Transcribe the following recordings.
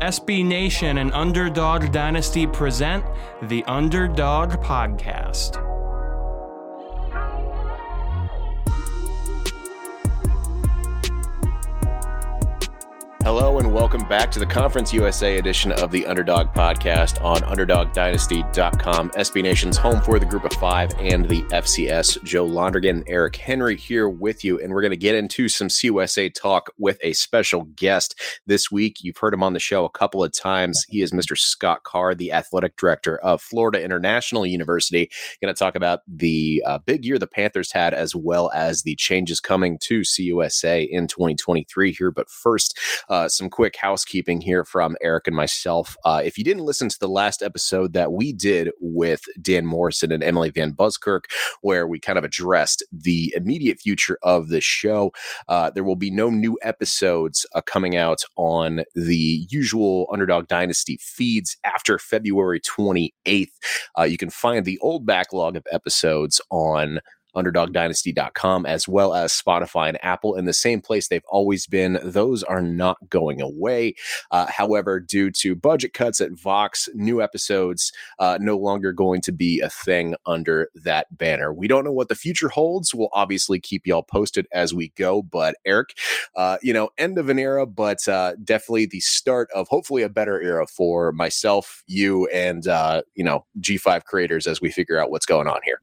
SB Nation and Underdog Dynasty present the Underdog Podcast. Hello and welcome back to the Conference USA edition of the Underdog Podcast on UnderdogDynasty.com. SB Nation's home for the Group of Five and the FCS. Joe Londrigan, Eric Henry here with you, and we're going to get into some CUSA talk with a special guest this week. You've heard him on the show a couple of times. He is Mr. Scott Carr, the athletic director of Florida International University. Going to talk about the uh, big year the Panthers had, as well as the changes coming to CUSA in 2023 here. But first, uh, some quick housekeeping here from Eric and myself. Uh, if you didn't listen to the last episode that we did with Dan Morrison and Emily Van Buskirk, where we kind of addressed the immediate future of the show, uh, there will be no new episodes uh, coming out on the usual Underdog Dynasty feeds after February 28th. Uh, you can find the old backlog of episodes on underdogdynasty.com as well as Spotify and Apple in the same place they've always been. Those are not going away. Uh, however, due to budget cuts at Vox, new episodes uh, no longer going to be a thing under that banner. We don't know what the future holds. We'll obviously keep y'all posted as we go. But Eric, uh, you know, end of an era, but uh, definitely the start of hopefully a better era for myself, you, and uh, you know G5 creators as we figure out what's going on here.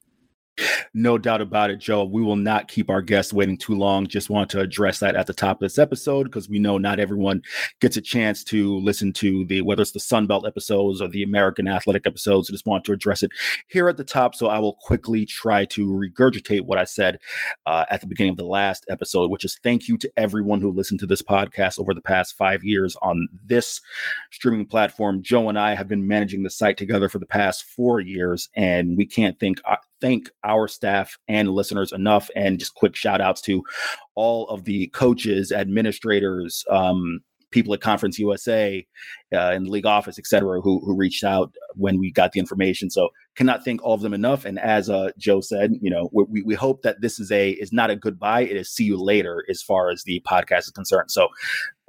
No doubt about it, Joe. We will not keep our guests waiting too long. Just want to address that at the top of this episode because we know not everyone gets a chance to listen to the whether it's the Sunbelt episodes or the American Athletic episodes. I just want to address it here at the top. So I will quickly try to regurgitate what I said uh, at the beginning of the last episode, which is thank you to everyone who listened to this podcast over the past five years on this streaming platform. Joe and I have been managing the site together for the past four years, and we can't think uh, thank our staff and listeners enough. And just quick shout outs to all of the coaches, administrators, um, people at Conference USA uh, the league office, et cetera, who, who reached out when we got the information. So cannot thank all of them enough. And as uh, Joe said, you know, we, we hope that this is a is not a goodbye. It is see you later as far as the podcast is concerned. So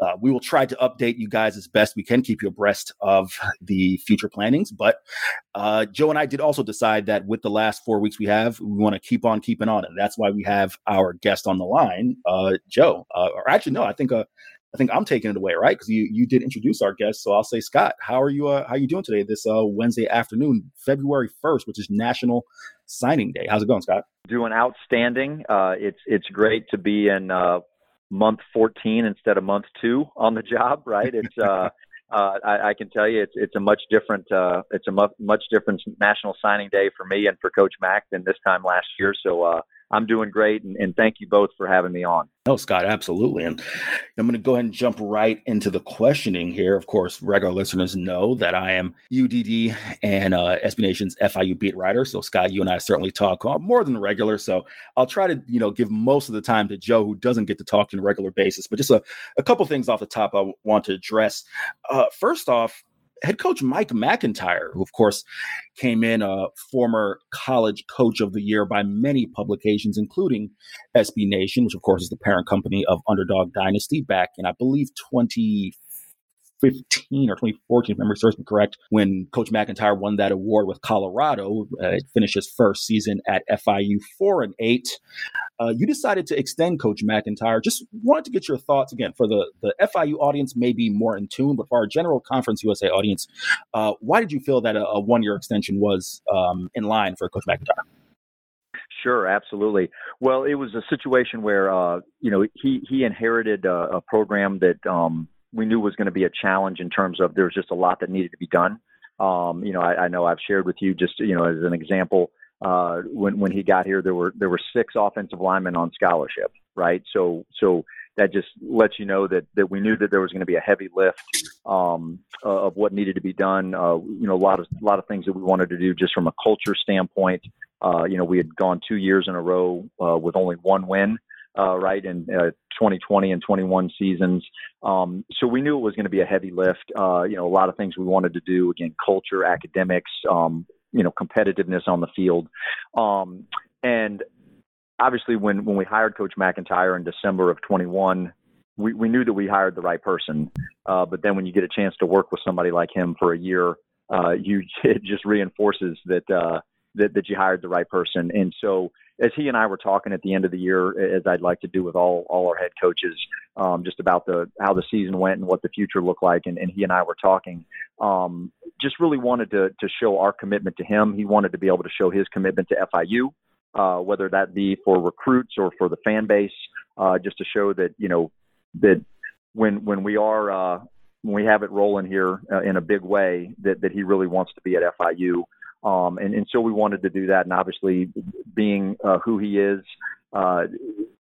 uh, we will try to update you guys as best we can, keep you abreast of the future plannings. But uh, Joe and I did also decide that with the last four weeks we have, we want to keep on keeping on, and that's why we have our guest on the line, uh, Joe. Uh, or actually, no, I think uh, I think I'm taking it away, right? Because you you did introduce our guest, so I'll say, Scott, how are you? Uh, how are you doing today? This uh, Wednesday afternoon, February first, which is National Signing Day. How's it going, Scott? Doing outstanding. Uh, it's it's great to be in uh, month 14 instead of month two on the job, right? It's uh, uh, I, I, can tell you it's it's a much different uh, it's a much much different National Signing Day for me and for Coach Mack than this time last year. So uh, I'm doing great, and, and thank you both for having me on. No, Scott, absolutely. And I'm going to go ahead and jump right into the questioning here. Of course, regular listeners know that I am UDD and uh, SB Nation's FIU beat writer. So, Scott, you and I certainly talk uh, more than regular. So, I'll try to, you know, give most of the time to Joe, who doesn't get to talk on a regular basis. But just a, a couple things off the top I want to address. Uh, first off, head coach Mike McIntyre, who of course came in a former college coach of the year by many publications, including SB Nation, which of course is the parent company of Underdog Dynasty, back in I believe 20 2015 or 2014, if memory serves me correct, when Coach McIntyre won that award with Colorado. Uh, finished his first season at FIU four and eight. Uh, you decided to extend Coach McIntyre. Just wanted to get your thoughts again for the the FIU audience, maybe more in tune, but for our general Conference USA audience, uh, why did you feel that a, a one year extension was um, in line for Coach McIntyre? Sure, absolutely. Well, it was a situation where uh, you know he he inherited a, a program that um, we knew was going to be a challenge in terms of there was just a lot that needed to be done. Um, you know, I, I know I've shared with you just you know as an example uh, when when he got here there were there were six offensive linemen on scholarship, right? So so that just lets you know that that we knew that there was going to be a heavy lift um, of what needed to be done. Uh, you know, a lot of a lot of things that we wanted to do just from a culture standpoint. Uh, you know, we had gone two years in a row uh, with only one win uh, right, in uh, 2020 and 21 seasons. Um, so we knew it was going to be a heavy lift. Uh, you know, a lot of things we wanted to do again, culture, academics, um, you know, competitiveness on the field, um, and obviously when when we hired Coach McIntyre in December of 21. We, we knew that we hired the right person. Uh, but then when you get a chance to work with somebody like him for a year, uh, you it just reinforces that uh, that that you hired the right person. And so as he and I were talking at the end of the year, as I'd like to do with all all our head coaches, um, just about the how the season went and what the future looked like, and, and he and I were talking. Um, just really wanted to to show our commitment to him. He wanted to be able to show his commitment to FIU, uh, whether that be for recruits or for the fan base, uh, just to show that you know that when when we are uh, when we have it rolling here uh, in a big way, that that he really wants to be at FIU. Um, and, and so we wanted to do that. And obviously, being uh, who he is, uh,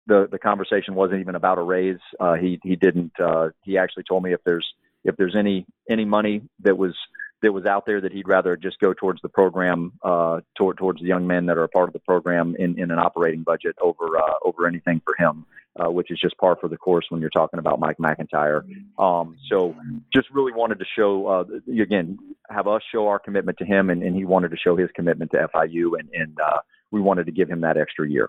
the the conversation wasn't even about a raise. Uh, he he didn't. Uh, he actually told me if there's if there's any any money that was that was out there that he'd rather just go towards the program, uh, toward, towards the young men that are a part of the program in, in an operating budget over uh, over anything for him, uh, which is just par for the course when you're talking about Mike McIntyre. Um, so just really wanted to show uh, again have us show our commitment to him, and, and he wanted to show his commitment to FIU, and, and uh, we wanted to give him that extra year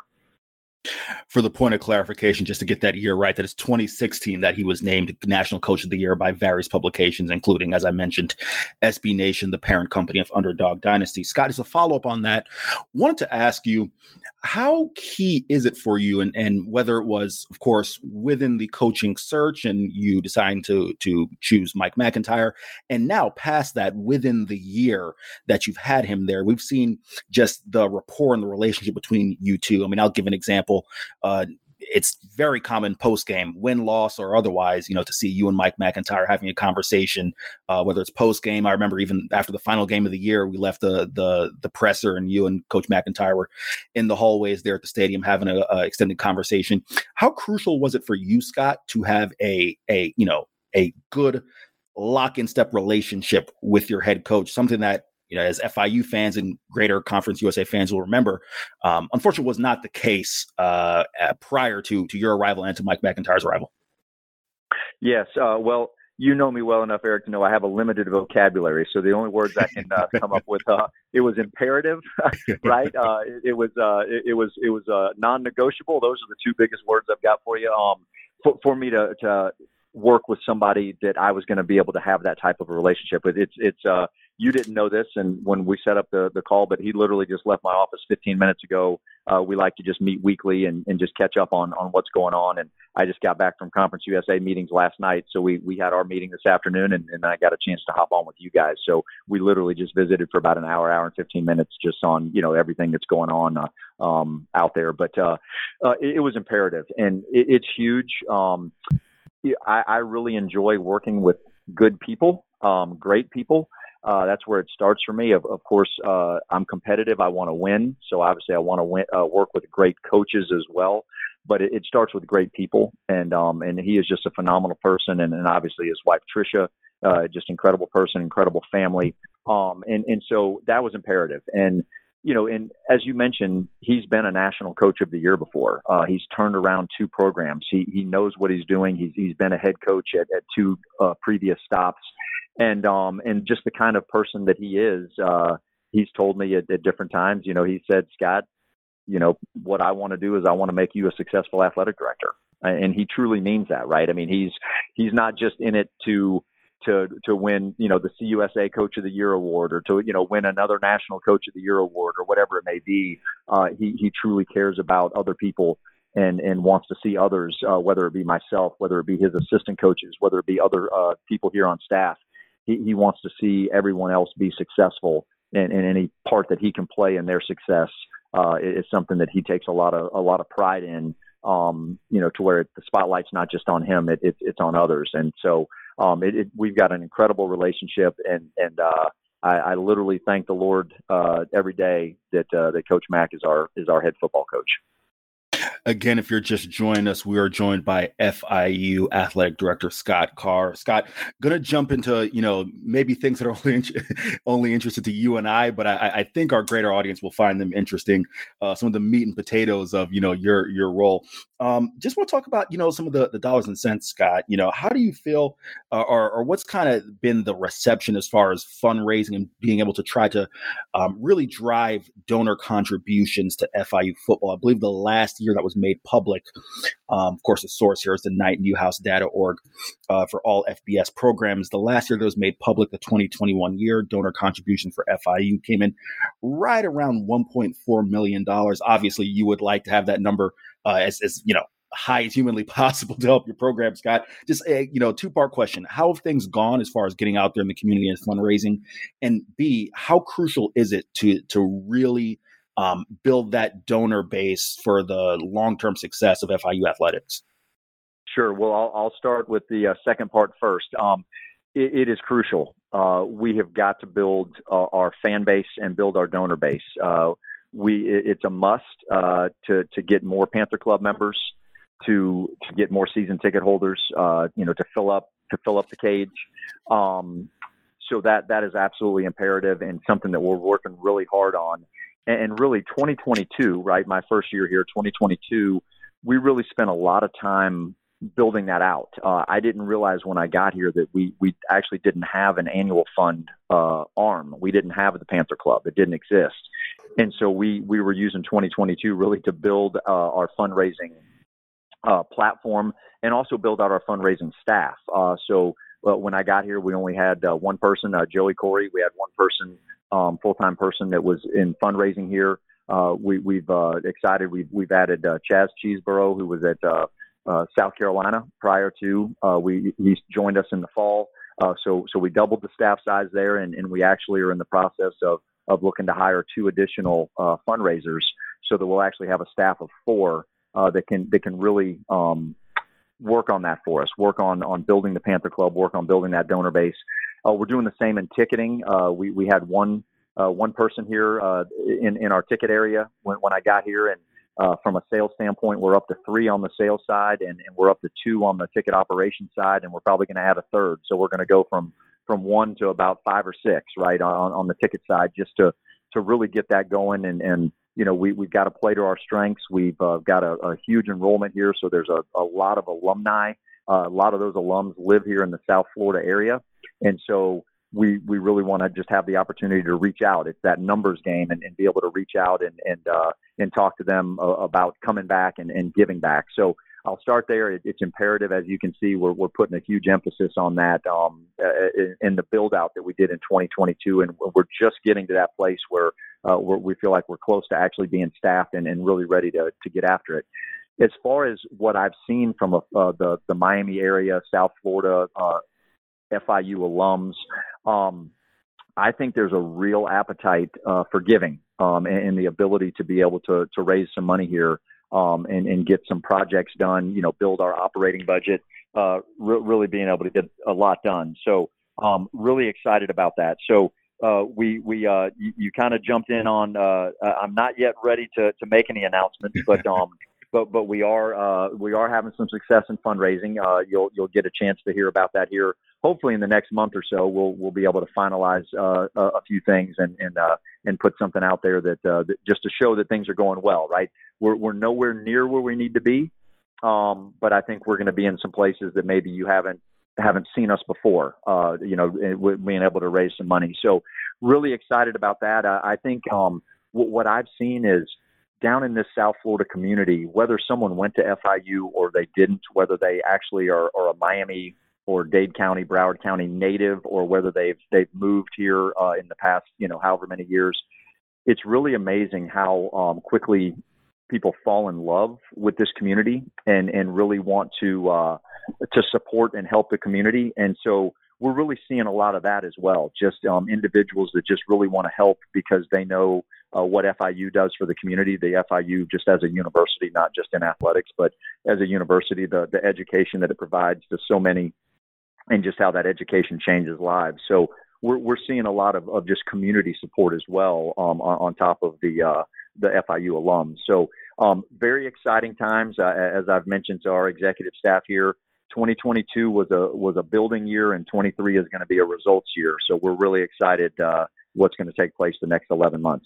for the point of clarification, just to get that year right, that it's 2016 that he was named National Coach of the Year by various publications, including, as I mentioned, SB Nation, the parent company of Underdog Dynasty. Scott, as a follow up on that, wanted to ask you how key is it for you, and, and whether it was, of course, within the coaching search and you deciding to, to choose Mike McIntyre, and now past that, within the year that you've had him there, we've seen just the rapport and the relationship between you two. I mean, I'll give an example. Uh, it's very common post game, win, loss, or otherwise, you know, to see you and Mike McIntyre having a conversation, uh, whether it's post game. I remember even after the final game of the year, we left the the the presser, and you and Coach McIntyre were in the hallways there at the stadium having a, a extended conversation. How crucial was it for you, Scott, to have a a you know a good lock in step relationship with your head coach, something that you know, as FIU fans and greater Conference USA fans will remember, um, unfortunately was not the case uh, prior to to your arrival and to Mike McIntyre's arrival. Yes, uh, well, you know me well enough, Eric, to know I have a limited vocabulary. So the only words I can uh, come up with, uh, it was imperative, right? Uh, it, it, was, uh, it, it, was, it was uh, non-negotiable. Those are the two biggest words I've got for you. Um, for, for me to, to work with somebody that I was going to be able to have that type of a relationship with. It's, it's, uh, you didn't know this, and when we set up the the call, but he literally just left my office 15 minutes ago. Uh, we like to just meet weekly and, and just catch up on on what's going on. And I just got back from Conference USA meetings last night, so we we had our meeting this afternoon, and, and I got a chance to hop on with you guys. So we literally just visited for about an hour, hour and 15 minutes, just on you know everything that's going on uh, um, out there. But uh, uh, it, it was imperative, and it, it's huge. Um, I, I really enjoy working with good people, um, great people. Uh, that's where it starts for me. Of, of course, uh, I'm competitive. I want to win. So obviously, I want to win, uh, work with great coaches as well. But it, it starts with great people, and um, and he is just a phenomenal person, and, and obviously his wife Tricia, uh, just incredible person, incredible family. Um, and and so that was imperative. And you know, and as you mentioned, he's been a national coach of the year before. Uh, he's turned around two programs. He he knows what he's doing. He's he's been a head coach at, at two uh, previous stops, and um and just the kind of person that he is. Uh, he's told me at, at different times. You know, he said, Scott, you know, what I want to do is I want to make you a successful athletic director, and he truly means that, right? I mean, he's he's not just in it to to to win you know the CUSA Coach of the Year award or to you know win another National Coach of the Year award or whatever it may be. Uh, he he truly cares about other people and and wants to see others, uh, whether it be myself, whether it be his assistant coaches, whether it be other uh, people here on staff. He, he wants to see everyone else be successful, and, and any part that he can play in their success uh, is something that he takes a lot of a lot of pride in. Um, you know, to where the spotlight's not just on him; it, it, it's on others, and so um, it, it, we've got an incredible relationship, and and uh, I, I literally thank the Lord uh, every day that uh, that Coach Mack is our is our head football coach. Again, if you're just joining us, we are joined by FIU athletic director Scott Carr. Scott, gonna jump into you know maybe things that are only only interested to you and I, but I, I think our greater audience will find them interesting. Uh, some of the meat and potatoes of you know your your role. Um, just want to talk about you know some of the, the dollars and cents, Scott. You know, how do you feel, uh, or, or what's kind of been the reception as far as fundraising and being able to try to um, really drive donor contributions to FIU football? I believe the last year that was made public, um, of course, the source here is the Knight Newhouse Data.org uh, for all FBS programs. The last year that was made public, the 2021 year, donor contribution for FIU came in right around 1.4 million dollars. Obviously, you would like to have that number uh, as, as you know high as humanly possible to help your program, Scott. Just a you know two part question: How have things gone as far as getting out there in the community and fundraising? And B, how crucial is it to to really um, build that donor base for the long term success of FIU athletics? Sure. Well, I'll, I'll start with the uh, second part first. Um, it, it is crucial. Uh, we have got to build uh, our fan base and build our donor base. We it's a must uh, to to get more Panther Club members, to to get more season ticket holders, uh, you know, to fill up to fill up the cage. Um, so that that is absolutely imperative and something that we're working really hard on. And, and really, 2022, right? My first year here, 2022, we really spent a lot of time building that out. Uh, I didn't realize when I got here that we we actually didn't have an annual fund uh, arm. We didn't have the Panther Club. It didn't exist, and so we we were using 2022 really to build uh, our fundraising uh, platform and also build out our fundraising staff. Uh, so uh, when I got here, we only had one person, Joey Corey. We had one person, um, full time person that was in fundraising here. we, we've excited. We've we've added Chaz Cheeseborough, who was at uh, South Carolina prior to uh, we he joined us in the fall. Uh, so so we doubled the staff size there, and, and we actually are in the process of of looking to hire two additional uh, fundraisers, so that we'll actually have a staff of four uh, that can that can really um, work on that for us, work on on building the Panther Club, work on building that donor base. We're doing the same in ticketing. We we had one one person here in in our ticket area when when I got here, and uh, from a sales standpoint, we're up to three on the sales side, and, and we're up to two on the ticket operation side, and we're probably going to add a third. So we're going to go from from one to about five or six, right, on on the ticket side, just to to really get that going. And and you know, we we've got to play to our strengths. We've uh, got a, a huge enrollment here, so there's a, a lot of alumni. Uh, a lot of those alums live here in the South Florida area, and so we we really want to just have the opportunity to reach out. It's that numbers game and, and be able to reach out and and uh, and talk to them uh, about coming back and, and giving back. So I'll start there. It, it's imperative, as you can see, we're we're putting a huge emphasis on that um, uh, in, in the build out that we did in 2022, and we're just getting to that place where uh, we feel like we're close to actually being staffed and, and really ready to to get after it. As far as what I've seen from uh, the the Miami area, South Florida, uh, FIU alums. Um, I think there's a real appetite uh, for giving um, and, and, the ability to be able to to raise some money here um, and, and get some projects done. You know, build our operating budget. Uh, re- really being able to get a lot done. So, um, really excited about that. So. Uh, we we uh, you, you kind of jumped in on. Uh, I'm not yet ready to to make any announcements, but um, but but we are uh, we are having some success in fundraising. Uh, you'll you'll get a chance to hear about that here. Hopefully, in the next month or so, we'll we'll be able to finalize uh, a, few things and and uh, and put something out there that, uh, that, just to show that things are going well. Right, we're we're nowhere near where we need to be, um, but I think we're going to be in some places that maybe you haven't haven't seen us before. Uh, you know, being able to raise some money. So, really excited about that. I, I think um, what I've seen is down in this South Florida community, whether someone went to FIU or they didn't, whether they actually are, are a Miami or Dade County, Broward County native, or whether they've they've moved here uh, in the past, you know, however many years, it's really amazing how um, quickly people fall in love with this community and and really want to uh, to support and help the community. And so we're really seeing a lot of that as well. Just um, individuals that just really want to help because they know uh, what FIU does for the community. The FIU, just as a university, not just in athletics, but as a university, the the education that it provides to so many, and just how that education changes lives. So we're we're seeing a lot of, of just community support as well um, on, on top of the uh, the FIU alums. So um, very exciting times, uh, as I've mentioned to our executive staff here. 2022 was a was a building year, and 23 is going to be a results year. So we're really excited uh, what's going to take place the next 11 months.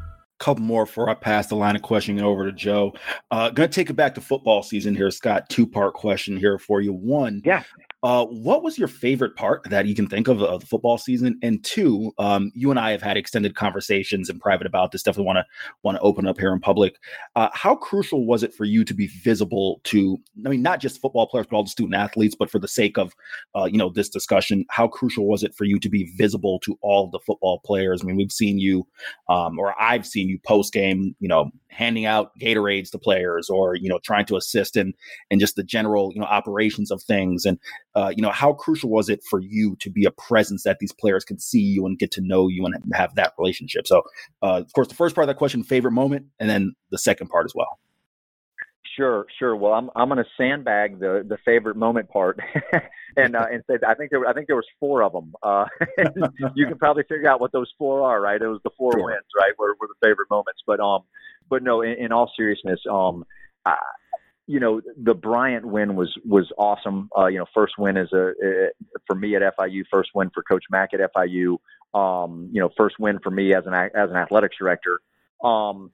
couple more before I pass the line of questioning over to Joe. Uh, going to take it back to football season here, Scott. Two part question here for you. One, yeah, uh, what was your favorite part that you can think of of the football season? And two, um, you and I have had extended conversations in private about this. Definitely want to want to open up here in public. Uh, how crucial was it for you to be visible to? I mean, not just football players, but all the student athletes. But for the sake of, uh, you know, this discussion, how crucial was it for you to be visible to all the football players? I mean, we've seen you, um, or I've seen you post game, you know, handing out Gatorades to players, or you know, trying to assist in in just the general, you know, operations of things and uh, you know, how crucial was it for you to be a presence that these players can see you and get to know you and have that relationship? So, uh, of course, the first part of that question, favorite moment, and then the second part as well. Sure, sure. Well, I'm I'm going to sandbag the the favorite moment part, and uh, and say I think there I think there was four of them. Uh, you can probably figure out what those four are, right? It was the four sure. wins, right? Were were the favorite moments, but um, but no, in, in all seriousness, um, I, you know, the Bryant win was was awesome. Uh, you know, first win is a, a for me at FIU, first win for Coach Mack at FIU. Um, you know, first win for me as an as an athletics director. Um,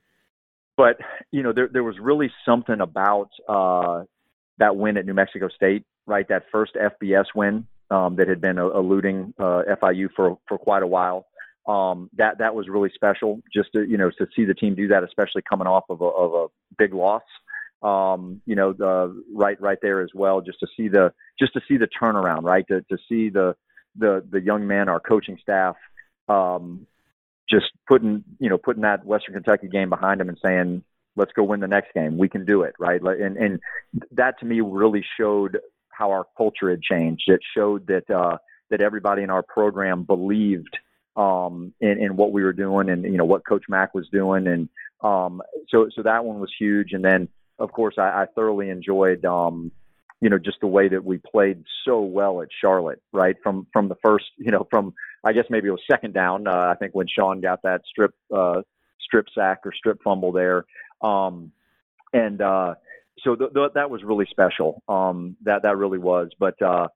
but you know, there there was really something about uh, that win at New Mexico State, right? That first FBS win um, that had been eluding uh, FIU for for quite a while. Um, that that was really special, just to you know to see the team do that, especially coming off of a, of a big loss um, you know, the right right there as well, just to see the just to see the turnaround, right? To to see the the the young man, our coaching staff, um, just putting you know putting that Western Kentucky game behind them and saying, let's go win the next game. We can do it, right? And and that to me really showed how our culture had changed. It showed that uh, that everybody in our program believed um, in, in what we were doing and you know what Coach Mack was doing, and um, so so that one was huge. And then of course, I, I thoroughly enjoyed, um, you know, just the way that we played so well at Charlotte, right? From from the first, you know, from I guess maybe it was second down. Uh, I think when Sean got that strip uh, strip sack or strip fumble there, um, and uh, so th- th- that was really special. Um, that that really was. But uh,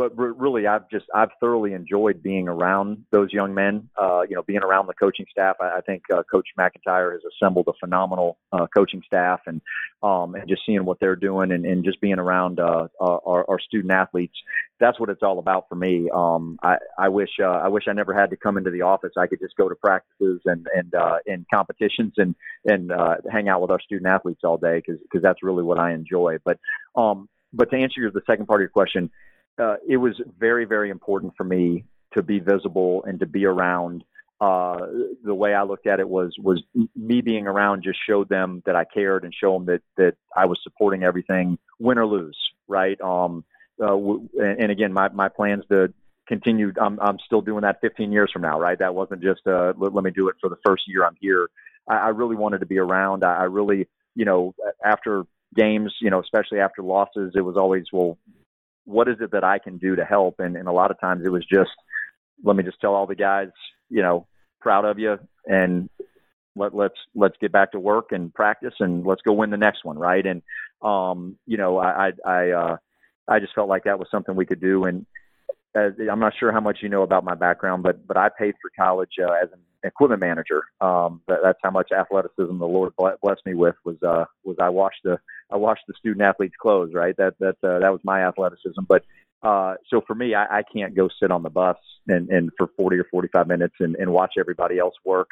but really, I've just I've thoroughly enjoyed being around those young men. Uh, you know, being around the coaching staff. I, I think uh, Coach McIntyre has assembled a phenomenal uh, coaching staff, and um, and just seeing what they're doing, and, and just being around uh, our, our student athletes. That's what it's all about for me. Um, I, I wish uh, I wish I never had to come into the office. I could just go to practices and and uh, in competitions and and uh, hang out with our student athletes all day because because that's really what I enjoy. But um, but to answer your, the second part of your question uh, it was very, very important for me to be visible and to be around. Uh, the way I looked at it was was me being around just showed them that I cared and show them that that I was supporting everything, win or lose, right? Um, uh, w- and, again, my my plans to continue. I'm I'm still doing that 15 years from now, right? That wasn't just uh, let, let me do it for the first year I'm here. I, I really wanted to be around. I, I really, you know, after games, you know, especially after losses, it was always, well, what is it that I can do to help? And, and a lot of times it was just, let me just tell all the guys, you know, proud of you and let, let's, let's get back to work and practice and let's go win the next one. Right. And, um, you know, I, I, I, uh, I just felt like that was something we could do. And uh, I'm not sure how much you know about my background, but, but I paid for college uh, as an equipment manager. Um, that, that's how much athleticism the Lord blessed me with was, uh, was I washed the, I washed the student athletes' clothes, right? That, that, uh, that was my athleticism. But, uh, so for me, I, I can't go sit on the bus and, and for 40 or 45 minutes and, and watch everybody else work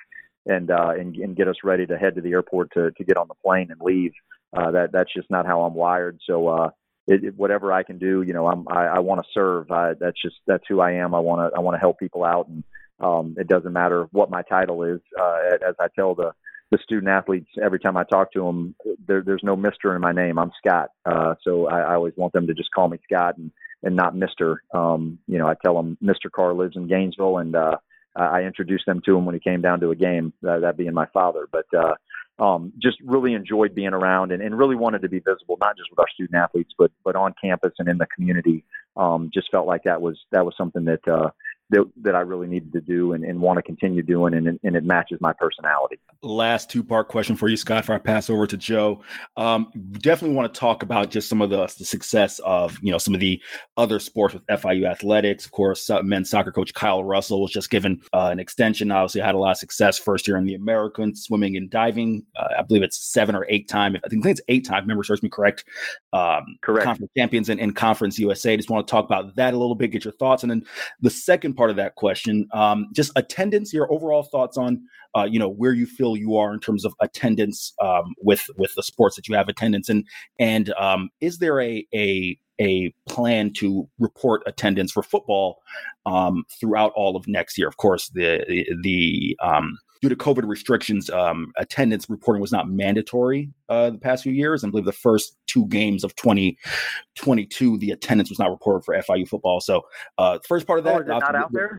and, uh, and, and get us ready to head to the airport to, to get on the plane and leave. Uh, that, that's just not how I'm wired. So, uh, it, it, whatever I can do, you know, I'm, I, I want to serve. I, that's just, that's who I am. I want to, I want to help people out and, um, it doesn't matter what my title is. Uh, as I tell the the student athletes every time I talk to them, there, there's no Mister in my name. I'm Scott. Uh, so I, I always want them to just call me Scott and and not Mister. Um, you know, I tell them Mister Carr lives in Gainesville, and uh, I introduced them to him when he came down to a game. Uh, that being my father, but. uh um, just really enjoyed being around and, and really wanted to be visible, not just with our student athletes, but but on campus and in the community. Um, just felt like that was that was something that uh, that, that I really needed to do and, and want to continue doing, and, and it matches my personality. Last two part question for you, Scott, before I pass over to Joe. Um, definitely want to talk about just some of the, the success of you know some of the other sports with FIU athletics. Of course, uh, men's soccer coach Kyle Russell was just given uh, an extension. Obviously, had a lot of success first year in the American swimming and diving. Uh, I believe it's seven or eight time. I think it's eight time. Remember, serves me correct. Um, correct. Conference champions in, in Conference USA. Just want to talk about that a little bit. Get your thoughts, and then the second part of that question. Um, just attendance, your overall thoughts on, uh, you know, where you feel you are in terms of attendance um, with with the sports that you have attendance in, and um, is there a a a plan to report attendance for football um, throughout all of next year? Of course, the the, the um, due to COVID restrictions, um, attendance reporting was not mandatory uh, the past few years. I believe the first two games of 2022, the attendance was not reported for FIU football. So, uh, first part of that, oh, is it not out there?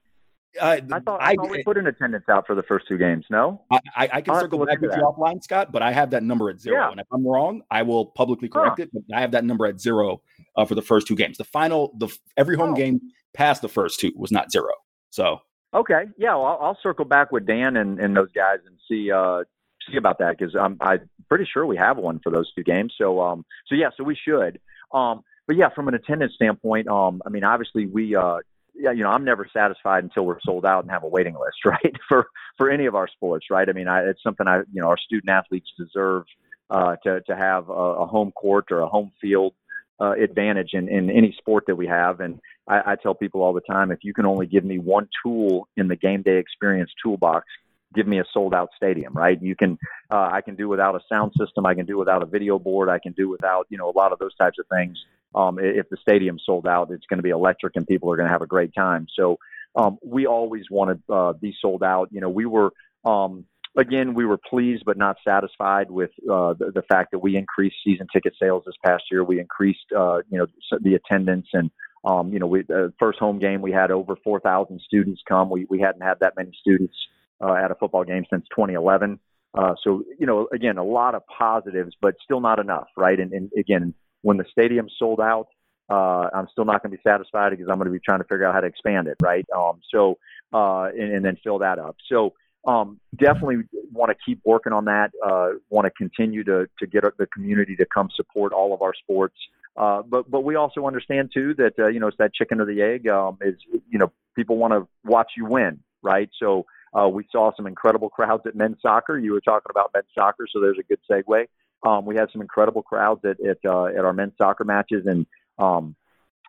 Uh, I thought, I, I thought we put an attendance out for the first two games. No, I, I, I can I'll circle back with you offline, Scott, but I have that number at zero. Yeah. And if I'm wrong, I will publicly correct huh. it. But I have that number at zero uh, for the first two games. The final, the every home oh. game past the first two was not zero. So okay, yeah, well, I'll, I'll, circle back with Dan and, and those guys and see uh, see about that because I'm I'm pretty sure we have one for those two games. So um so yeah, so we should. Um, but yeah, from an attendance standpoint, um, I mean, obviously we uh yeah, you know, I'm never satisfied until we're sold out and have a waiting list, right? For for any of our sports, right? I mean, I, it's something I, you know, our student athletes deserve uh, to to have a, a home court or a home field uh, advantage in in any sport that we have. And I, I tell people all the time, if you can only give me one tool in the game day experience toolbox, give me a sold out stadium, right? You can, uh, I can do without a sound system. I can do without a video board. I can do without, you know, a lot of those types of things um, if the stadium's sold out, it's going to be electric and people are going to have a great time. So um, we always want to uh, be sold out. You know, we were um, again we were pleased but not satisfied with uh, the, the fact that we increased season ticket sales this past year. We increased uh, you know the attendance and um, you know we first home game we had over 4,000 students come. We we hadn't had that many students uh, at a football game since 2011. Uh, so you know again a lot of positives, but still not enough, right? And, and again when the stadium's sold out, uh, I'm still not going to be satisfied because I'm going to be trying to figure out how to expand it, right? Um, so, uh, and, and then fill that up. So, um, definitely want to keep working on that. Uh, want to continue to to get the community to come support all of our sports. Uh, but but we also understand too that uh, you know it's that chicken or the egg. Um, is you know people want to watch you win, right? So uh, we saw some incredible crowds at men's soccer. You were talking about men's soccer, so there's a good segue. Um, we had some incredible crowds at at, uh, at our men's soccer matches, and um,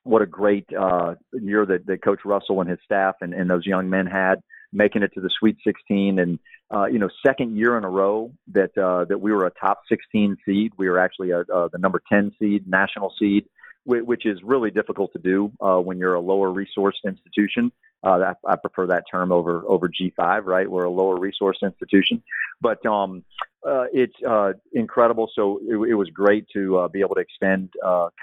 what a great uh, year that, that Coach Russell and his staff and, and those young men had, making it to the Sweet 16, and uh, you know, second year in a row that uh, that we were a top 16 seed. We were actually a, uh, the number 10 seed, national seed, which is really difficult to do uh, when you're a lower resourced institution. Uh, I, I prefer that term over over G5, right? We're a lower resource institution, but um, uh, it's incredible. So it, it was great to be able to extend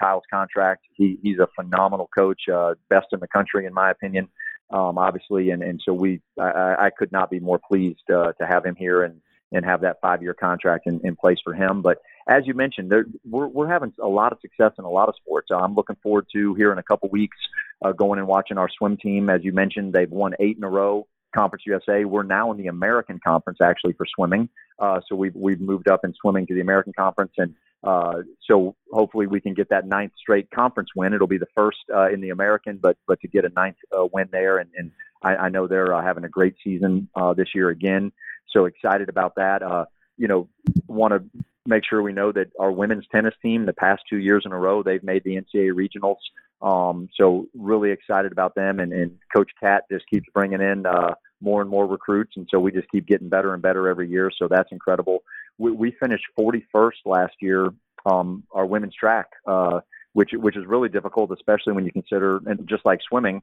Kyle's contract. He, he's a phenomenal coach, best in the country in my opinion, um, obviously. And, and so we, I, I could not be more pleased uh, to have him here and and have that five year contract in, in place for him. But as you mentioned, there, we're we're having a lot of success in a lot of sports. I'm looking forward to here in a couple weeks uh, going and watching our swim team. As you mentioned, they've won eight in a row. Conference USA. We're now in the American Conference actually for swimming. Uh, so we've we've moved up in swimming to the American Conference, and uh, so hopefully we can get that ninth straight conference win. It'll be the first uh, in the American, but but to get a ninth uh, win there, and, and I, I know they're uh, having a great season uh, this year again. So excited about that. Uh, you know, want to make sure we know that our women's tennis team, the past two years in a row, they've made the NCAA regionals. Um, so really excited about them, and, and Coach Cat just keeps bringing in uh, more and more recruits, and so we just keep getting better and better every year. So that's incredible. We, we finished 41st last year, um, our women's track, uh, which which is really difficult, especially when you consider, and just like swimming,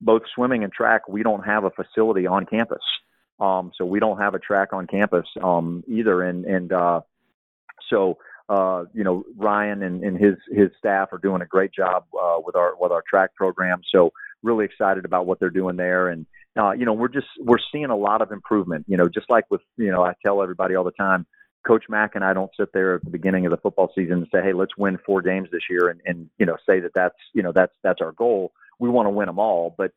both swimming and track, we don't have a facility on campus. Um, so we don't have a track on campus um, either, and and uh, so uh, you know Ryan and, and his his staff are doing a great job uh, with our with our track program. So really excited about what they're doing there, and uh, you know we're just we're seeing a lot of improvement. You know, just like with you know I tell everybody all the time, Coach Mack and I don't sit there at the beginning of the football season and say, "Hey, let's win four games this year," and, and you know say that that's you know that's that's our goal. We want to win them all, but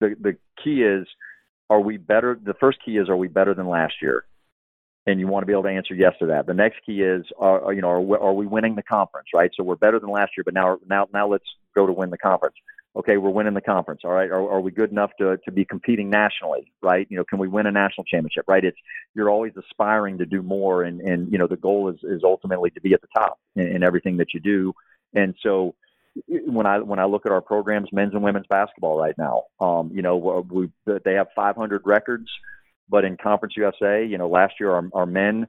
the the key is, are we better? The first key is, are we better than last year? And you want to be able to answer yes to that. The next key is, are you know, are we, are we winning the conference? Right. So we're better than last year, but now now now let's go to win the conference okay, we're winning the conference. All right, are, are we good enough to to be competing nationally? Right? You know, can we win a national championship? Right? It's you're always aspiring to do more, and and you know the goal is is ultimately to be at the top in, in everything that you do. And so when I when I look at our programs, men's and women's basketball right now, um, you know, we they have 500 records, but in Conference USA, you know, last year our, our men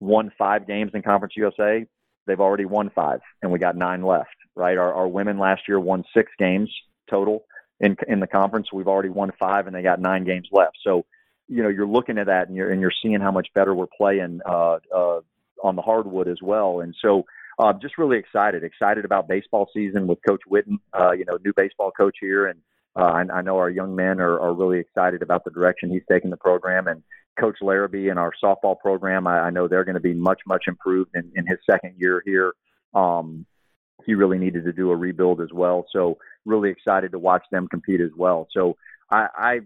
won five games in Conference USA. They've already won five, and we got nine left right? Our, our women last year won six games total in in the conference. We've already won five, and they got nine games left. So, you know, you're looking at that, and you're and you're seeing how much better we're playing uh, uh, on the hardwood as well. And so, uh, just really excited, excited about baseball season with Coach Witten. Uh, you know, new baseball coach here, and uh, I, I know our young men are, are really excited about the direction he's taking the program. And Coach Larrabee and our softball program, I, I know they're going to be much, much improved in, in his second year here. Um, he really needed to do a rebuild as well. So really excited to watch them compete as well. So I, I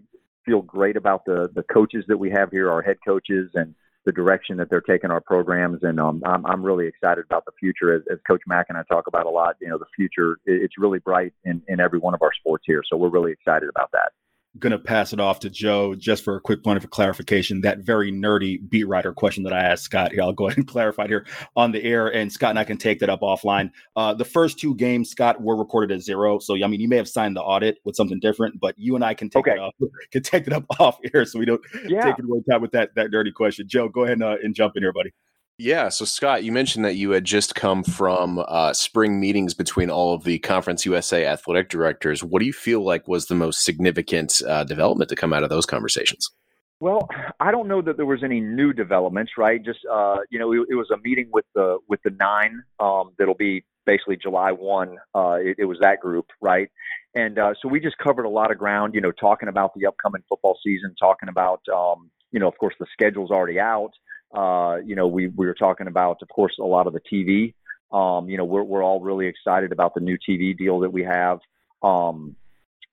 feel great about the the coaches that we have here, our head coaches, and the direction that they're taking our programs. And um, I'm I'm really excited about the future. As, as Coach Mack and I talk about a lot, you know, the future it's really bright in in every one of our sports here. So we're really excited about that going to pass it off to Joe just for a quick point of clarification. That very nerdy beat writer question that I asked Scott here, I'll go ahead and clarify here on the air, and Scott and I can take that up offline. Uh, the first two games, Scott, were recorded as zero. So, I mean, you may have signed the audit with something different, but you and I can take okay. it off, can take it up off air so we don't yeah. take it away time with that, that nerdy question. Joe, go ahead and, uh, and jump in here, buddy. Yeah. So, Scott, you mentioned that you had just come from uh, spring meetings between all of the Conference USA athletic directors. What do you feel like was the most significant uh, development to come out of those conversations? Well, I don't know that there was any new developments, right? Just uh, you know, it, it, was a meeting with the with the nine um, that'll be basically July one. Uh, it, it, was that group, right? And uh, so we just covered a lot of ground, you know, talking about the upcoming football season, talking about, um, you know, of course the schedule's already out. Uh, you know, we, we were talking about, of course, a lot of the TV. Um, you know, we're, we're all really excited about the new TV deal that we have. Um,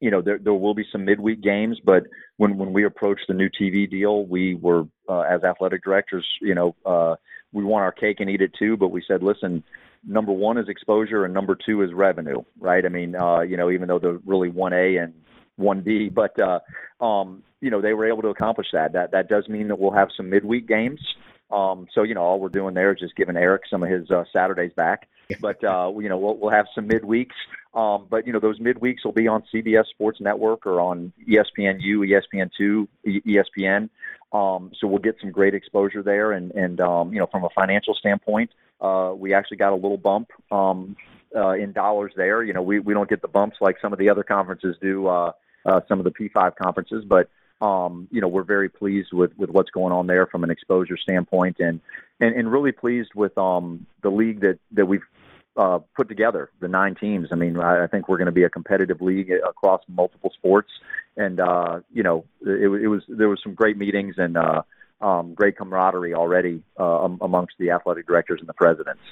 you know, there, there will be some midweek games, but when, when we approached the new TV deal, we were, uh, as athletic directors, you know, uh, we want our cake and eat it too, but we said, listen, number one is exposure and number two is revenue, right? I mean, uh, you know, even though they're really 1A and 1B, but, uh, um, you know, they were able to accomplish that. That, that does mean that we'll have some midweek games. Um, so you know, all we're doing there is just giving Eric some of his uh, Saturdays back. But uh, you know, we'll, we'll have some midweeks. Um, but you know, those midweeks will be on CBS Sports Network or on ESPNU, ESPN2, ESPN. Um, so we'll get some great exposure there, and and um, you know, from a financial standpoint, uh, we actually got a little bump um, uh, in dollars there. You know, we we don't get the bumps like some of the other conferences do, uh, uh, some of the P5 conferences, but um, you know, we're very pleased with, with what's going on there from an exposure standpoint and, and, and really pleased with um, the league that, that we've uh, put together, the nine teams. I mean, I, I think we're going to be a competitive league across multiple sports. And, uh, you know, it, it was, there was some great meetings and uh, um, great camaraderie already uh, amongst the athletic directors and the presidents.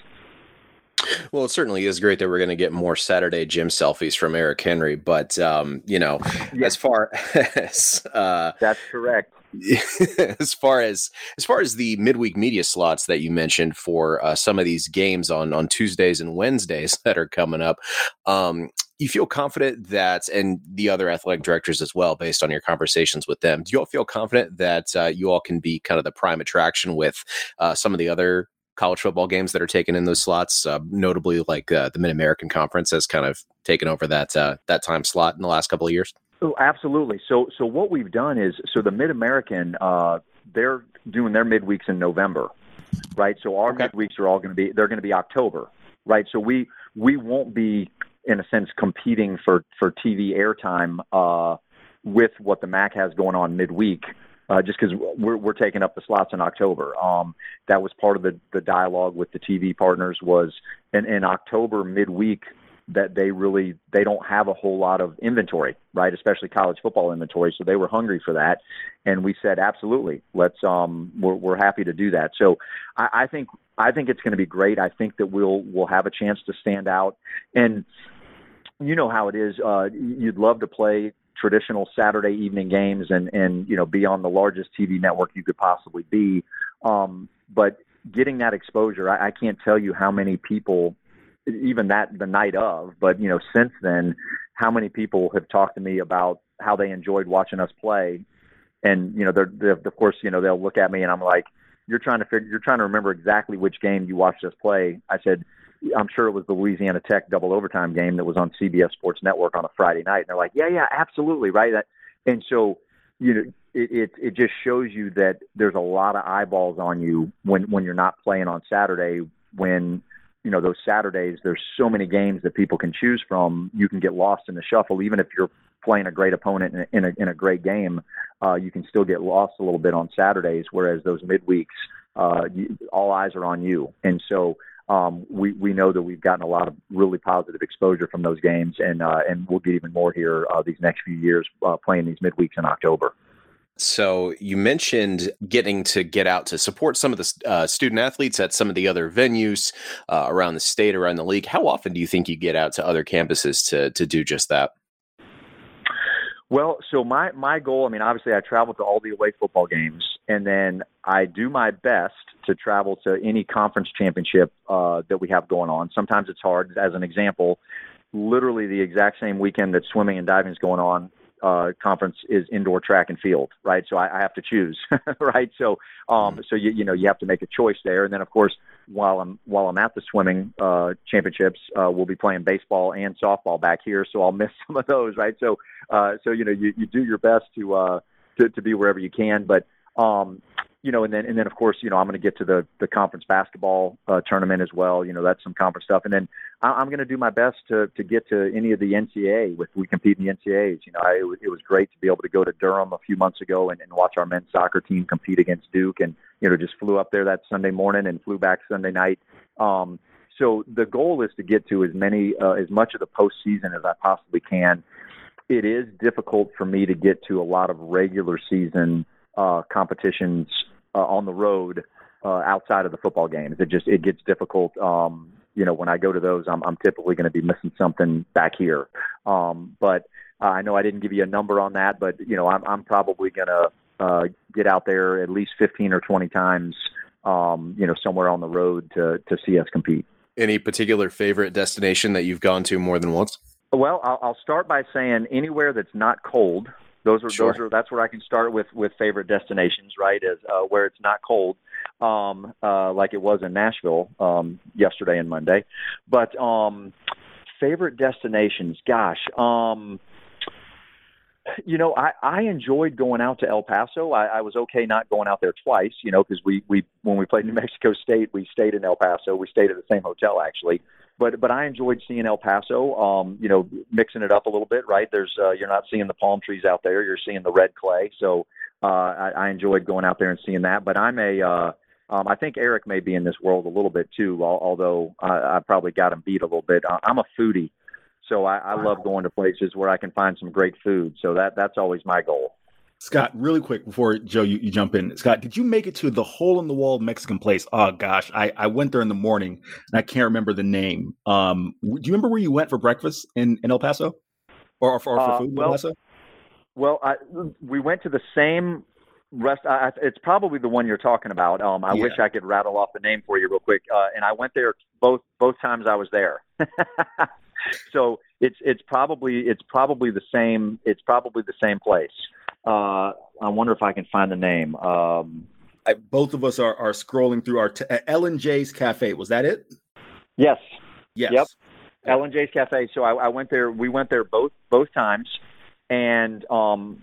Well, it certainly is great that we're going to get more Saturday gym selfies from Eric Henry, but um, you know, yeah. as far as uh, that's correct. as far as as far as the midweek media slots that you mentioned for uh, some of these games on on Tuesdays and Wednesdays that are coming up, um, you feel confident that, and the other athletic directors as well, based on your conversations with them, do you all feel confident that uh, you all can be kind of the prime attraction with uh, some of the other college football games that are taken in those slots. Uh, notably, like uh, the Mid American Conference has kind of taken over that uh, that time slot in the last couple of years. Oh, absolutely. So, so what we've done is, so the Mid American, uh, they're doing their midweeks in November, right? So our okay. midweeks are all going to be, they're going to be October, right? So we we won't be, in a sense, competing for for TV airtime uh, with what the MAC has going on midweek uh, just because we're, we're taking up the slots in October. Um, that was part of the, the dialogue with the TV partners was in, in October midweek. that they really they don't have a whole lot of inventory, right? Especially college football inventory. So they were hungry for that, and we said absolutely, let's um we're we're happy to do that. So I, I think I think it's going to be great. I think that we'll we'll have a chance to stand out, and you know how it is. Uh, you'd love to play traditional Saturday evening games and and you know be on the largest TV network you could possibly be. Um, but getting that exposure, I, I can't tell you how many people, even that the night of, but you know since then, how many people have talked to me about how they enjoyed watching us play, and you know they're, they're of course you know they'll look at me and I'm like, you're trying to figure, you're trying to remember exactly which game you watched us play. I said I'm sure it was the Louisiana Tech double overtime game that was on CBS Sports Network on a Friday night. And they're like, yeah, yeah, absolutely, right. That, And so, you know, it, it it just shows you that there's a lot of eyeballs on you when when you're not playing on Saturday. When you know those Saturdays, there's so many games that people can choose from. You can get lost in the shuffle, even if you're playing a great opponent in a, in a, in a great game. Uh, you can still get lost a little bit on Saturdays, whereas those midweeks, uh, you, all eyes are on you. And so um, we we know that we've gotten a lot of really positive exposure from those games, and uh, and we'll get even more here uh, these next few years uh, playing these midweeks in October. So you mentioned getting to get out to support some of the uh, student athletes at some of the other venues uh, around the state, around the league. How often do you think you get out to other campuses to to do just that? Well, so my my goal, I mean, obviously I travel to all the away football games, and then I do my best to travel to any conference championship uh, that we have going on. Sometimes it's hard. As an example, literally the exact same weekend that swimming and diving is going on, uh, conference is indoor track and field, right? So I, I have to choose, right? So, um, mm-hmm. so you you know you have to make a choice there, and then of course while I'm while I'm at the swimming uh, championships, uh, we'll be playing baseball and softball back here, so I'll miss some of those, right? So, uh, so you know you you do your best to uh, to to be wherever you can, but um, you know, and then and then of course, you know, I'm going to get to the the conference basketball uh, tournament as well. You know, that's some conference stuff, and then I, I'm going to do my best to to get to any of the NCAA. If we compete in the NCAAs, you know, I, it, was, it was great to be able to go to Durham a few months ago and, and watch our men's soccer team compete against Duke, and you know, just flew up there that Sunday morning and flew back Sunday night. Um, so the goal is to get to as many uh, as much of the postseason as I possibly can. It is difficult for me to get to a lot of regular season uh, competitions uh, on the road uh, outside of the football games. It just it gets difficult. Um, you know, when I go to those, I'm, I'm typically going to be missing something back here. Um, but uh, I know I didn't give you a number on that, but you know, I'm, I'm probably going to uh, get out there at least 15 or 20 times. Um, you know, somewhere on the road to to see us compete. Any particular favorite destination that you've gone to more than once? Well, I'll, I'll start by saying anywhere that's not cold. Those are sure. those are that's where I can start with with favorite destinations, right? As uh, where it's not cold, um, uh, like it was in Nashville um, yesterday and Monday. But um, favorite destinations, gosh. Um, you know, I, I enjoyed going out to El Paso. I, I was okay not going out there twice, you know, because we, we when we played New Mexico State, we stayed in El Paso. We stayed at the same hotel actually, but but I enjoyed seeing El Paso. Um, you know, mixing it up a little bit, right? There's uh, you're not seeing the palm trees out there. You're seeing the red clay. So uh, I, I enjoyed going out there and seeing that. But I'm a uh, um, I think Eric may be in this world a little bit too, although I, I probably got him beat a little bit. I'm a foodie. So I, I love going to places where I can find some great food. So that that's always my goal. Scott, really quick before Joe, you, you jump in. Scott, did you make it to the hole in the wall Mexican place? Oh gosh, I, I went there in the morning and I can't remember the name. Um, do you remember where you went for breakfast in, in El Paso, or, or, for, uh, food well, in El Paso? Well, I, we went to the same rest. I, it's probably the one you're talking about. Um, I yeah. wish I could rattle off the name for you real quick. Uh, and I went there both both times I was there. so it's it's probably it's probably the same it's probably the same place. Uh, I wonder if I can find the name. Um, I, both of us are, are scrolling through our t- uh, L&J's Cafe. Was that it? Yes. Yes. Yep. L&J's Cafe. So I, I went there. We went there both both times, and um,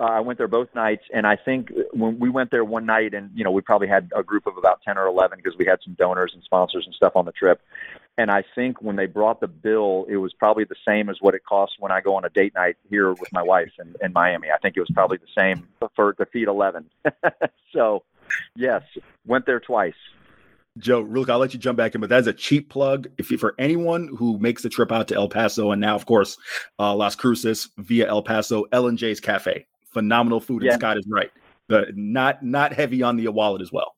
uh, I went there both nights, and I think when we went there one night, and you know, we probably had a group of about ten or eleven because we had some donors and sponsors and stuff on the trip. And I think when they brought the bill, it was probably the same as what it costs when I go on a date night here with my wife in, in Miami. I think it was probably the same for to feed eleven. so, yes, went there twice. Joe, real I'll let you jump back in, but that's a cheap plug. If you, for anyone who makes the trip out to El Paso and now, of course, uh, Las Cruces via El Paso, L&J's Cafe, phenomenal food. Yeah. And Scott is right, but not not heavy on the wallet as well.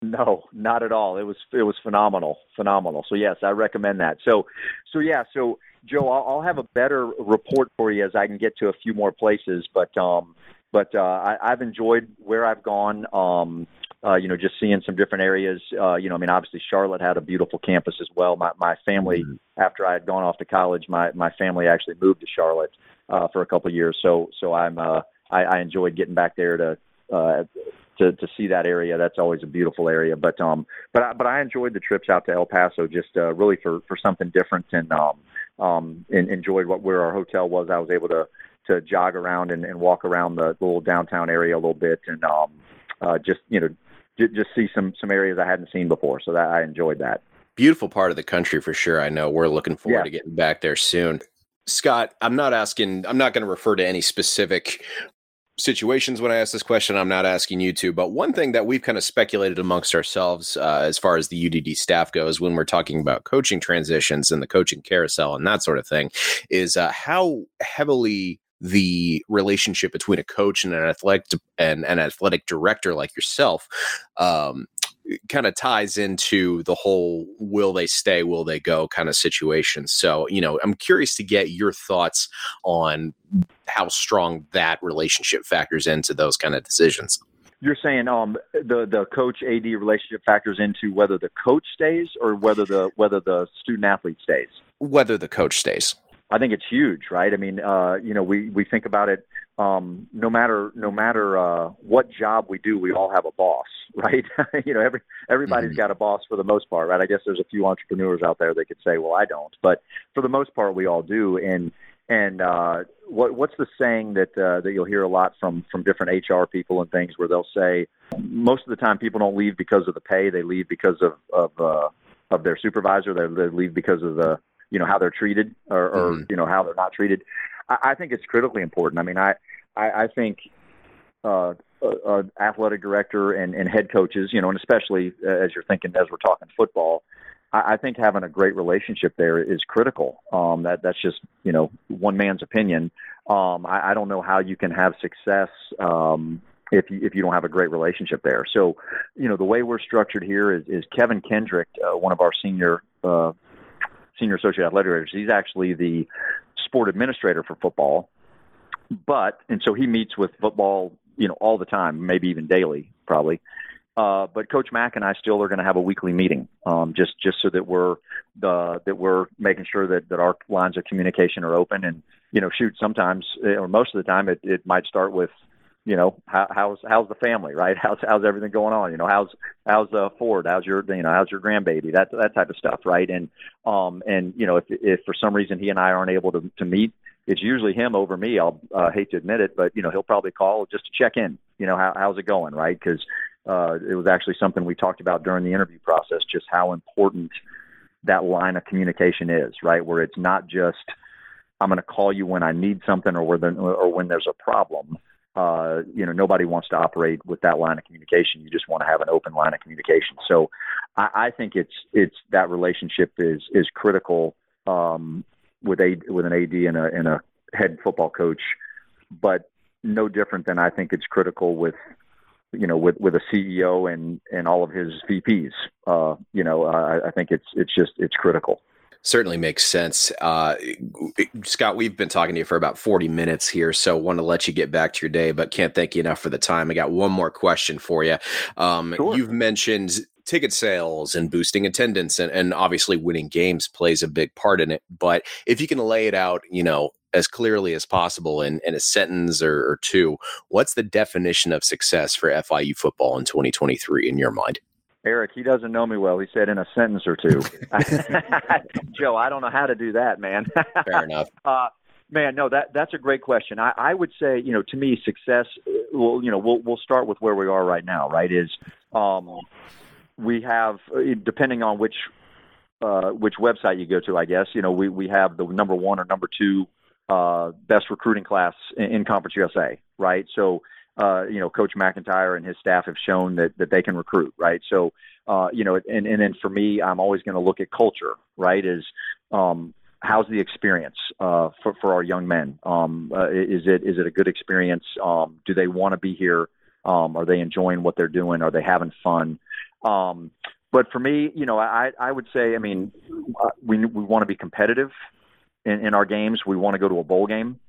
No, not at all. It was it was phenomenal, phenomenal. So yes, I recommend that. So, so yeah, so Joe, I'll, I'll have a better report for you as I can get to a few more places. But um, but uh, I, I've enjoyed where I've gone. Um, uh, you know, just seeing some different areas. Uh, you know, I mean, obviously Charlotte had a beautiful campus as well. My my family, mm-hmm. after I had gone off to college, my my family actually moved to Charlotte uh, for a couple of years. So so I'm uh, I, I enjoyed getting back there to uh, to to see that area. That's always a beautiful area. But um, but I, but I enjoyed the trips out to El Paso just uh, really for for something different and um um and enjoyed what where our hotel was. I was able to to jog around and, and walk around the little downtown area a little bit and um uh just you know j- just see some some areas I hadn't seen before. So that I enjoyed that. Beautiful part of the country for sure. I know we're looking forward yeah. to getting back there soon. Scott, I'm not asking, I'm not going to refer to any specific situations when I ask this question. I'm not asking you to, but one thing that we've kind of speculated amongst ourselves uh, as far as the UDD staff goes when we're talking about coaching transitions and the coaching carousel and that sort of thing is uh, how heavily the relationship between a coach and an athletic and an athletic director like yourself um, kind of ties into the whole will they stay, will they go kind of situation. So, you know, I'm curious to get your thoughts on how strong that relationship factors into those kind of decisions. You're saying um, the the coach AD relationship factors into whether the coach stays or whether the whether the student athlete stays. Whether the coach stays. I think it's huge, right? I mean, uh, you know, we we think about it. Um, no matter no matter uh, what job we do, we all have a boss, right? you know, every everybody's mm-hmm. got a boss for the most part, right? I guess there's a few entrepreneurs out there that could say, well, I don't, but for the most part, we all do. And and uh, what what's the saying that uh, that you'll hear a lot from from different HR people and things where they'll say most of the time people don't leave because of the pay, they leave because of of uh, of their supervisor, they, they leave because of the you know how they're treated or, or mm-hmm. you know how they're not treated. I, think it's critically important. I mean, I I, I think uh, uh, athletic director and, and head coaches, you know, and especially uh, as you're thinking as we're talking football, I, I think having a great relationship there is critical. Um, that that's just you know one man's opinion. Um, I, I don't know how you can have success um, if you if you don't have a great relationship there. So, you know, the way we're structured here is, is Kevin Kendrick, uh, one of our senior uh, senior associate athletic directors. He's actually the sport administrator for football, but and so he meets with football, you know, all the time, maybe even daily, probably. Uh, but Coach Mack and I still are going to have a weekly meeting, um, just just so that we're uh, that we're making sure that that our lines of communication are open. And you know, shoot, sometimes or most of the time, it, it might start with you know how, how's how's the family right? How's how's everything going on? You know how's how's uh ford? How's your you know how's your grandbaby? That that type of stuff right? And um and you know if if for some reason he and i aren't able to to meet it's usually him over me. I'll uh, hate to admit it but you know he'll probably call just to check in you know how how's it going right? Because uh it was actually something we talked about during the interview process just how important that line of communication is right? Where it's not just i'm going to call you when i need something or where when or when there's a problem uh, you know, nobody wants to operate with that line of communication. You just want to have an open line of communication. So, I, I think it's it's that relationship is is critical um, with a with an AD and a and a head football coach, but no different than I think it's critical with you know with with a CEO and and all of his VPs. Uh, you know, uh, I think it's it's just it's critical certainly makes sense. Uh, Scott, we've been talking to you for about 40 minutes here, so want to let you get back to your day, but can't thank you enough for the time. I got one more question for you. Um, sure. You've mentioned ticket sales and boosting attendance and, and obviously winning games plays a big part in it. But if you can lay it out, you know, as clearly as possible in, in a sentence or, or two, what's the definition of success for FIU football in 2023 in your mind? Eric, he doesn't know me well. He said in a sentence or two. Joe, I don't know how to do that, man. Fair enough. Uh, man, no, that that's a great question. I, I would say, you know, to me, success. Well, you know, we'll we'll start with where we are right now. Right, is um, we have depending on which uh, which website you go to, I guess. You know, we we have the number one or number two uh, best recruiting class in, in Conference USA. Right, so uh, you know, Coach McIntyre and his staff have shown that that they can recruit, right? So, uh, you know, and and then for me, I'm always going to look at culture, right? Is um, how's the experience uh, for for our young men? Um, uh, is it is it a good experience? Um, do they want to be here? Um, are they enjoying what they're doing? Are they having fun? Um, but for me, you know, I I would say, I mean, uh, we we want to be competitive in, in our games. We want to go to a bowl game.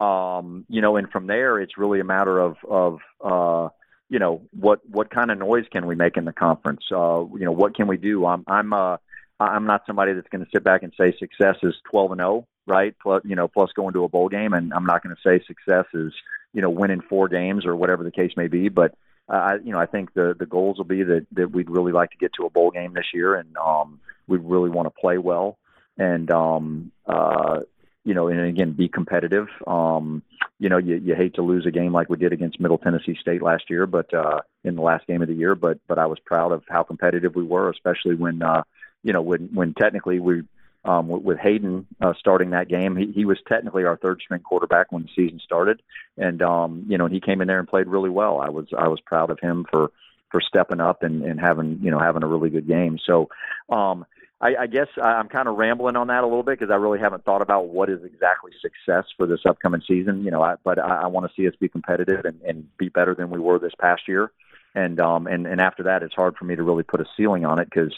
Um, you know, and from there, it's really a matter of of uh, you know what what kind of noise can we make in the conference? Uh, you know, what can we do? I'm I'm uh, I'm not somebody that's going to sit back and say success is 12 and 0, right? Plus, you know, plus going to a bowl game, and I'm not going to say success is you know winning four games or whatever the case may be. But I, you know, I think the the goals will be that that we'd really like to get to a bowl game this year, and um, we really want to play well, and um, uh, you know, and again, be competitive. Um, you know, you, you hate to lose a game like we did against Middle Tennessee State last year, but uh, in the last game of the year. But but I was proud of how competitive we were, especially when uh, you know when when technically we um, with Hayden uh, starting that game. He, he was technically our third string quarterback when the season started, and um, you know he came in there and played really well. I was I was proud of him for for stepping up and, and having you know having a really good game. So. Um, I, I guess I'm kind of rambling on that a little bit because I really haven't thought about what is exactly success for this upcoming season. You know, I, but I, I want to see us be competitive and, and be better than we were this past year. And um and and after that, it's hard for me to really put a ceiling on it because,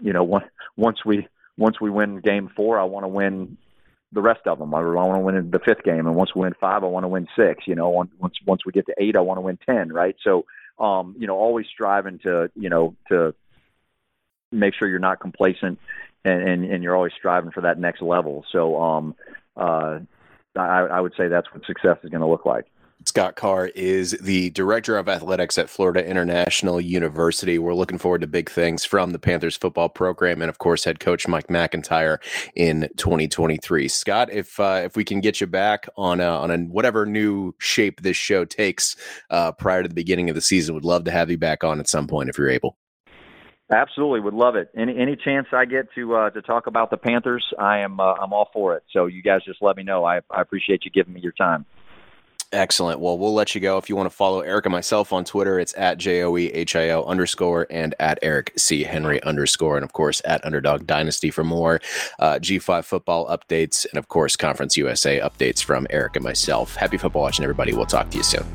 you know, once once we once we win game four, I want to win the rest of them. I want to win the fifth game, and once we win five, I want to win six. You know, once once we get to eight, I want to win ten. Right. So, um, you know, always striving to you know to make sure you're not complacent and, and, and you're always striving for that next level. So, um, uh, I, I would say that's what success is going to look like. Scott Carr is the director of athletics at Florida International University. We're looking forward to big things from the Panthers football program, and of course, head coach Mike McIntyre in 2023. Scott, if uh, if we can get you back on a, on a whatever new shape this show takes uh, prior to the beginning of the season, would love to have you back on at some point if you're able. Absolutely, would love it. Any any chance I get to uh, to talk about the Panthers, I am uh, I'm all for it. So you guys just let me know. I I appreciate you giving me your time. Excellent. Well, we'll let you go. If you want to follow Eric and myself on Twitter, it's at J O E H I O underscore and at Eric C. Henry underscore. And of course, at Underdog Dynasty for more uh, G5 football updates and of course, Conference USA updates from Eric and myself. Happy football watching, everybody. We'll talk to you soon.